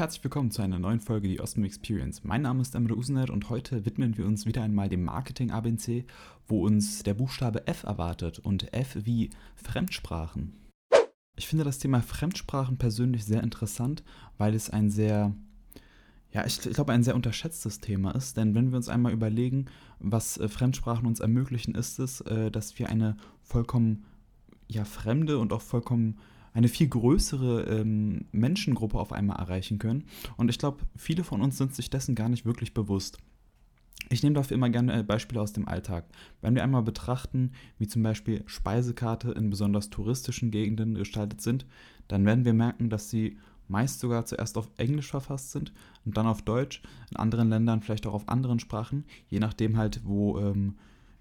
herzlich willkommen zu einer neuen Folge die Osmo Experience. Mein Name ist Emre Usener und heute widmen wir uns wieder einmal dem Marketing ABC, wo uns der Buchstabe F erwartet und F wie Fremdsprachen. Ich finde das Thema Fremdsprachen persönlich sehr interessant, weil es ein sehr ja, ich, ich glaube, ein sehr unterschätztes Thema ist, denn wenn wir uns einmal überlegen, was äh, Fremdsprachen uns ermöglichen, ist es, äh, dass wir eine vollkommen ja, fremde und auch vollkommen eine viel größere ähm, Menschengruppe auf einmal erreichen können. Und ich glaube, viele von uns sind sich dessen gar nicht wirklich bewusst. Ich nehme dafür immer gerne äh, Beispiele aus dem Alltag. Wenn wir einmal betrachten, wie zum Beispiel Speisekarte in besonders touristischen Gegenden gestaltet sind, dann werden wir merken, dass sie meist sogar zuerst auf Englisch verfasst sind und dann auf Deutsch, in anderen Ländern vielleicht auch auf anderen Sprachen, je nachdem halt, wo, ähm,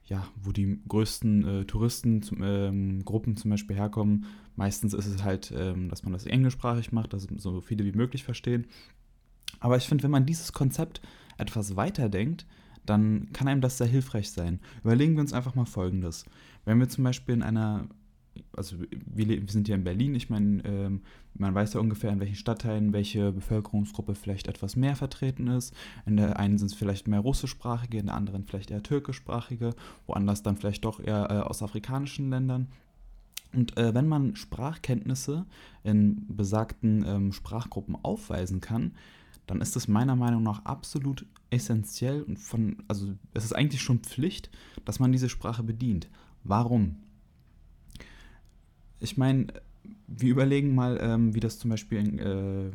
ja, wo die größten äh, Touristengruppen ähm, zum Beispiel herkommen. Meistens ist es halt, ähm, dass man das englischsprachig macht, dass so viele wie möglich verstehen. Aber ich finde, wenn man dieses Konzept etwas weiterdenkt, dann kann einem das sehr hilfreich sein. Überlegen wir uns einfach mal Folgendes. Wenn wir zum Beispiel in einer also wir, wir, sind hier in Berlin, ich meine, ähm, man weiß ja ungefähr, in welchen Stadtteilen welche Bevölkerungsgruppe vielleicht etwas mehr vertreten ist. In der einen sind es vielleicht mehr russischsprachige, in der anderen vielleicht eher türkischsprachige, woanders dann vielleicht doch eher äh, aus afrikanischen Ländern. Und äh, wenn man Sprachkenntnisse in besagten ähm, Sprachgruppen aufweisen kann, dann ist es meiner Meinung nach absolut essentiell und von, also es ist eigentlich schon Pflicht, dass man diese Sprache bedient. Warum? Ich meine, wir überlegen mal, ähm, wie das zum Beispiel in äh,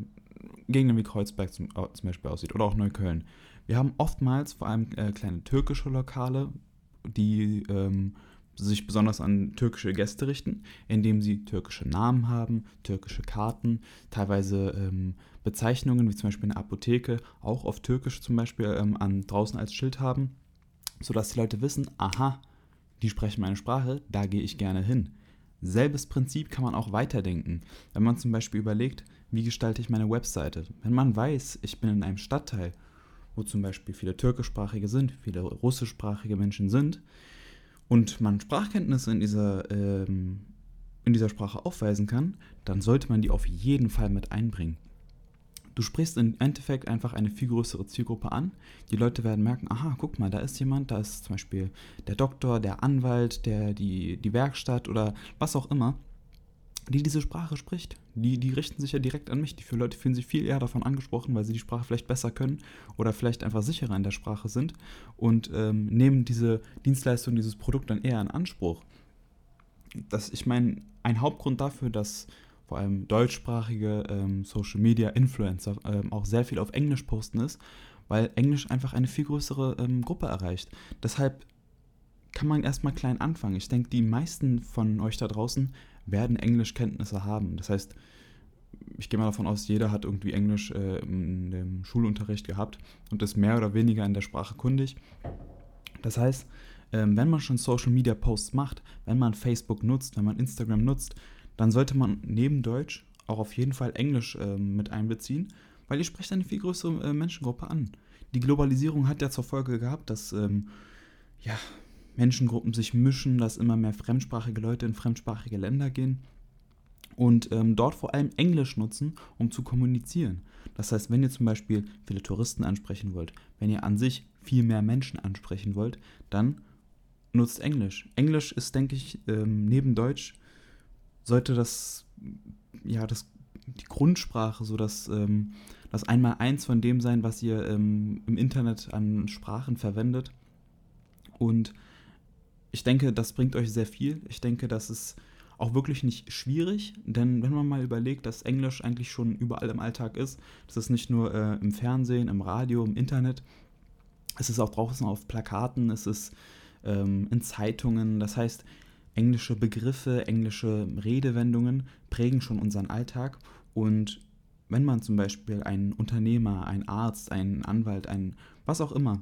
Gegenden wie Kreuzberg zum, zum, Beispiel aussieht oder auch Neukölln. Wir haben oftmals vor allem äh, kleine türkische Lokale, die ähm, sich besonders an türkische Gäste richten, indem sie türkische Namen haben, türkische Karten, teilweise ähm, Bezeichnungen wie zum Beispiel eine Apotheke auch auf Türkisch zum Beispiel ähm, an, draußen als Schild haben, sodass die Leute wissen, aha, die sprechen meine Sprache, da gehe ich gerne hin. Selbes Prinzip kann man auch weiterdenken. Wenn man zum Beispiel überlegt, wie gestalte ich meine Webseite? Wenn man weiß, ich bin in einem Stadtteil, wo zum Beispiel viele türkischsprachige sind, viele russischsprachige Menschen sind, und man Sprachkenntnisse in dieser, ähm, in dieser Sprache aufweisen kann, dann sollte man die auf jeden Fall mit einbringen. Du sprichst im Endeffekt einfach eine viel größere Zielgruppe an. Die Leute werden merken, aha, guck mal, da ist jemand, da ist zum Beispiel der Doktor, der Anwalt, der, die, die Werkstatt oder was auch immer, die diese Sprache spricht. Die, die richten sich ja direkt an mich. Die für Leute fühlen sich viel eher davon angesprochen, weil sie die Sprache vielleicht besser können oder vielleicht einfach sicherer in der Sprache sind und ähm, nehmen diese Dienstleistung, dieses Produkt dann eher in Anspruch. Das, ich meine, ein Hauptgrund dafür, dass vor allem deutschsprachige ähm, Social Media Influencer ähm, auch sehr viel auf Englisch posten ist, weil Englisch einfach eine viel größere ähm, Gruppe erreicht. Deshalb kann man erstmal klein anfangen. Ich denke, die meisten von euch da draußen werden Englischkenntnisse haben. Das heißt, ich gehe mal davon aus, jeder hat irgendwie Englisch äh, in dem Schulunterricht gehabt und ist mehr oder weniger in der Sprache kundig. Das heißt, ähm, wenn man schon Social Media Posts macht, wenn man Facebook nutzt, wenn man Instagram nutzt, dann sollte man neben Deutsch auch auf jeden Fall Englisch äh, mit einbeziehen, weil ihr sprecht eine viel größere äh, Menschengruppe an. Die Globalisierung hat ja zur Folge gehabt, dass ähm, ja, Menschengruppen sich mischen, dass immer mehr fremdsprachige Leute in fremdsprachige Länder gehen und ähm, dort vor allem Englisch nutzen, um zu kommunizieren. Das heißt, wenn ihr zum Beispiel viele Touristen ansprechen wollt, wenn ihr an sich viel mehr Menschen ansprechen wollt, dann nutzt Englisch. Englisch ist, denke ich, ähm, neben Deutsch sollte das, ja, das, die Grundsprache, so dass ähm, das Einmaleins von dem sein, was ihr ähm, im Internet an Sprachen verwendet. Und ich denke, das bringt euch sehr viel. Ich denke, das ist auch wirklich nicht schwierig, denn wenn man mal überlegt, dass Englisch eigentlich schon überall im Alltag ist, das ist nicht nur äh, im Fernsehen, im Radio, im Internet, es ist auch draußen auf Plakaten, es ist ähm, in Zeitungen. Das heißt, englische Begriffe, englische Redewendungen prägen schon unseren Alltag. Und wenn man zum Beispiel ein Unternehmer, ein Arzt, ein Anwalt, ein was auch immer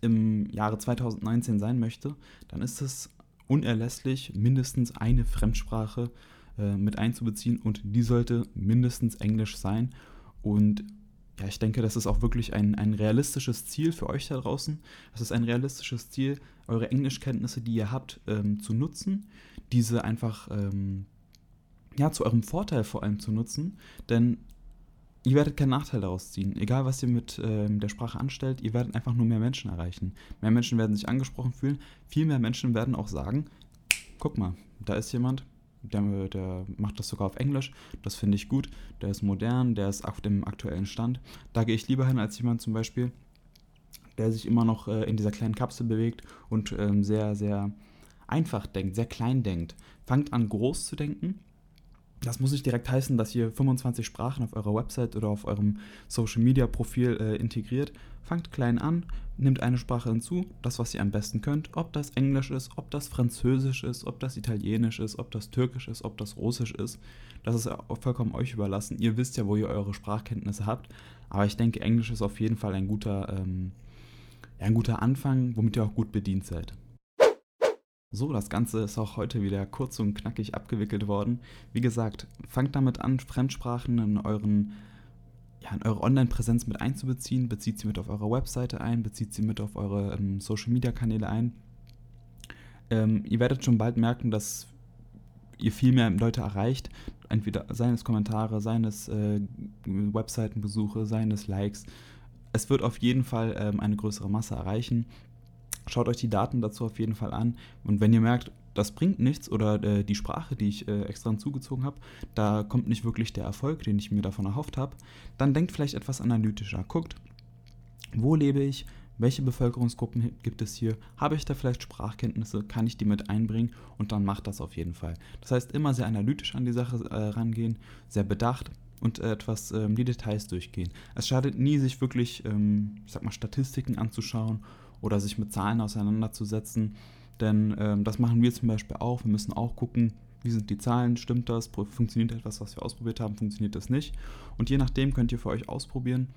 im Jahre 2019 sein möchte, dann ist es unerlässlich, mindestens eine Fremdsprache äh, mit einzubeziehen und die sollte mindestens Englisch sein. Und ja, ich denke, das ist auch wirklich ein, ein realistisches Ziel für euch da draußen. Es ist ein realistisches Ziel, eure Englischkenntnisse, die ihr habt, ähm, zu nutzen, diese einfach ähm, ja, zu eurem Vorteil vor allem zu nutzen. Denn ihr werdet keinen Nachteil daraus ziehen. Egal, was ihr mit ähm, der Sprache anstellt, ihr werdet einfach nur mehr Menschen erreichen. Mehr Menschen werden sich angesprochen fühlen. Viel mehr Menschen werden auch sagen, guck mal, da ist jemand, der, der macht das sogar auf Englisch. Das finde ich gut. Der ist modern, der ist auf dem aktuellen Stand. Da gehe ich lieber hin als jemand zum Beispiel, der sich immer noch äh, in dieser kleinen Kapsel bewegt und ähm, sehr, sehr einfach denkt, sehr klein denkt. Fangt an, groß zu denken das muss nicht direkt heißen, dass ihr 25 Sprachen auf eurer Website oder auf eurem Social Media Profil äh, integriert. Fangt klein an, nehmt eine Sprache hinzu, das, was ihr am besten könnt. Ob das Englisch ist, ob das Französisch ist, ob das Italienisch ist, ob das Türkisch ist, ob das Russisch ist. Das ist vollkommen euch überlassen. Ihr wisst ja, wo ihr eure Sprachkenntnisse habt. Aber ich denke, Englisch ist auf jeden Fall ein guter, ähm, ein guter Anfang, womit ihr auch gut bedient seid. So, das Ganze ist auch heute wieder kurz und knackig abgewickelt worden. Wie gesagt, fangt damit an, Fremdsprachen in, euren, ja, in eure Online-Präsenz mit einzubeziehen. Bezieht sie mit auf eure Webseite ein, bezieht sie mit auf eure ähm, Social-Media-Kanäle ein. Ähm, ihr werdet schon bald merken, dass ihr viel mehr Leute erreicht. Entweder seien es Kommentare, seien es äh, Webseitenbesuche, seien es Likes. Es wird auf jeden Fall ähm, eine größere Masse erreichen. Schaut euch die Daten dazu auf jeden Fall an. Und wenn ihr merkt, das bringt nichts oder äh, die Sprache, die ich äh, extra hinzugezogen habe, da kommt nicht wirklich der Erfolg, den ich mir davon erhofft habe, dann denkt vielleicht etwas analytischer. Guckt, wo lebe ich? Welche Bevölkerungsgruppen gibt es hier? Habe ich da vielleicht Sprachkenntnisse? Kann ich die mit einbringen? Und dann macht das auf jeden Fall. Das heißt, immer sehr analytisch an die Sache äh, rangehen, sehr bedacht und etwas ähm, die Details durchgehen. Es schadet nie, sich wirklich, ähm, ich sag mal, Statistiken anzuschauen oder sich mit Zahlen auseinanderzusetzen. Denn ähm, das machen wir zum Beispiel auch. Wir müssen auch gucken, wie sind die Zahlen, stimmt das, funktioniert etwas, was wir ausprobiert haben, funktioniert das nicht. Und je nachdem könnt ihr für euch ausprobieren.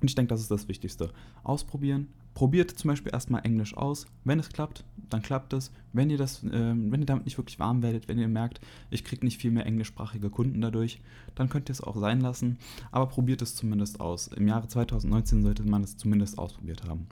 Und ich denke, das ist das Wichtigste. Ausprobieren. Probiert zum Beispiel erstmal Englisch aus. Wenn es klappt, dann klappt es. Wenn ihr, das, äh, wenn ihr damit nicht wirklich warm werdet, wenn ihr merkt, ich kriege nicht viel mehr englischsprachige Kunden dadurch, dann könnt ihr es auch sein lassen. Aber probiert es zumindest aus. Im Jahre 2019 sollte man es zumindest ausprobiert haben.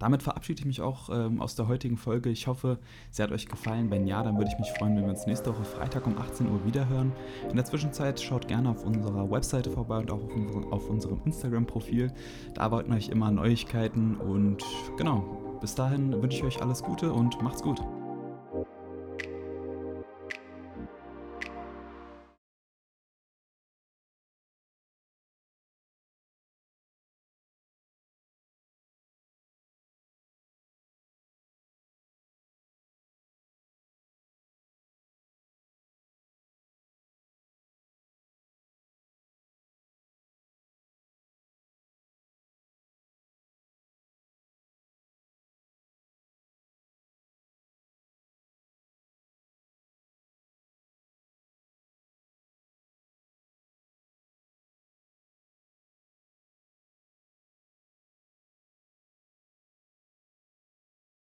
Damit verabschiede ich mich auch ähm, aus der heutigen Folge. Ich hoffe, sie hat euch gefallen. Wenn ja, dann würde ich mich freuen, wenn wir uns nächste Woche Freitag um 18 Uhr wiederhören. In der Zwischenzeit schaut gerne auf unserer Webseite vorbei und auch auf, unsere, auf unserem Instagram-Profil. Da erwarten euch immer Neuigkeiten und genau, bis dahin wünsche ich euch alles Gute und macht's gut.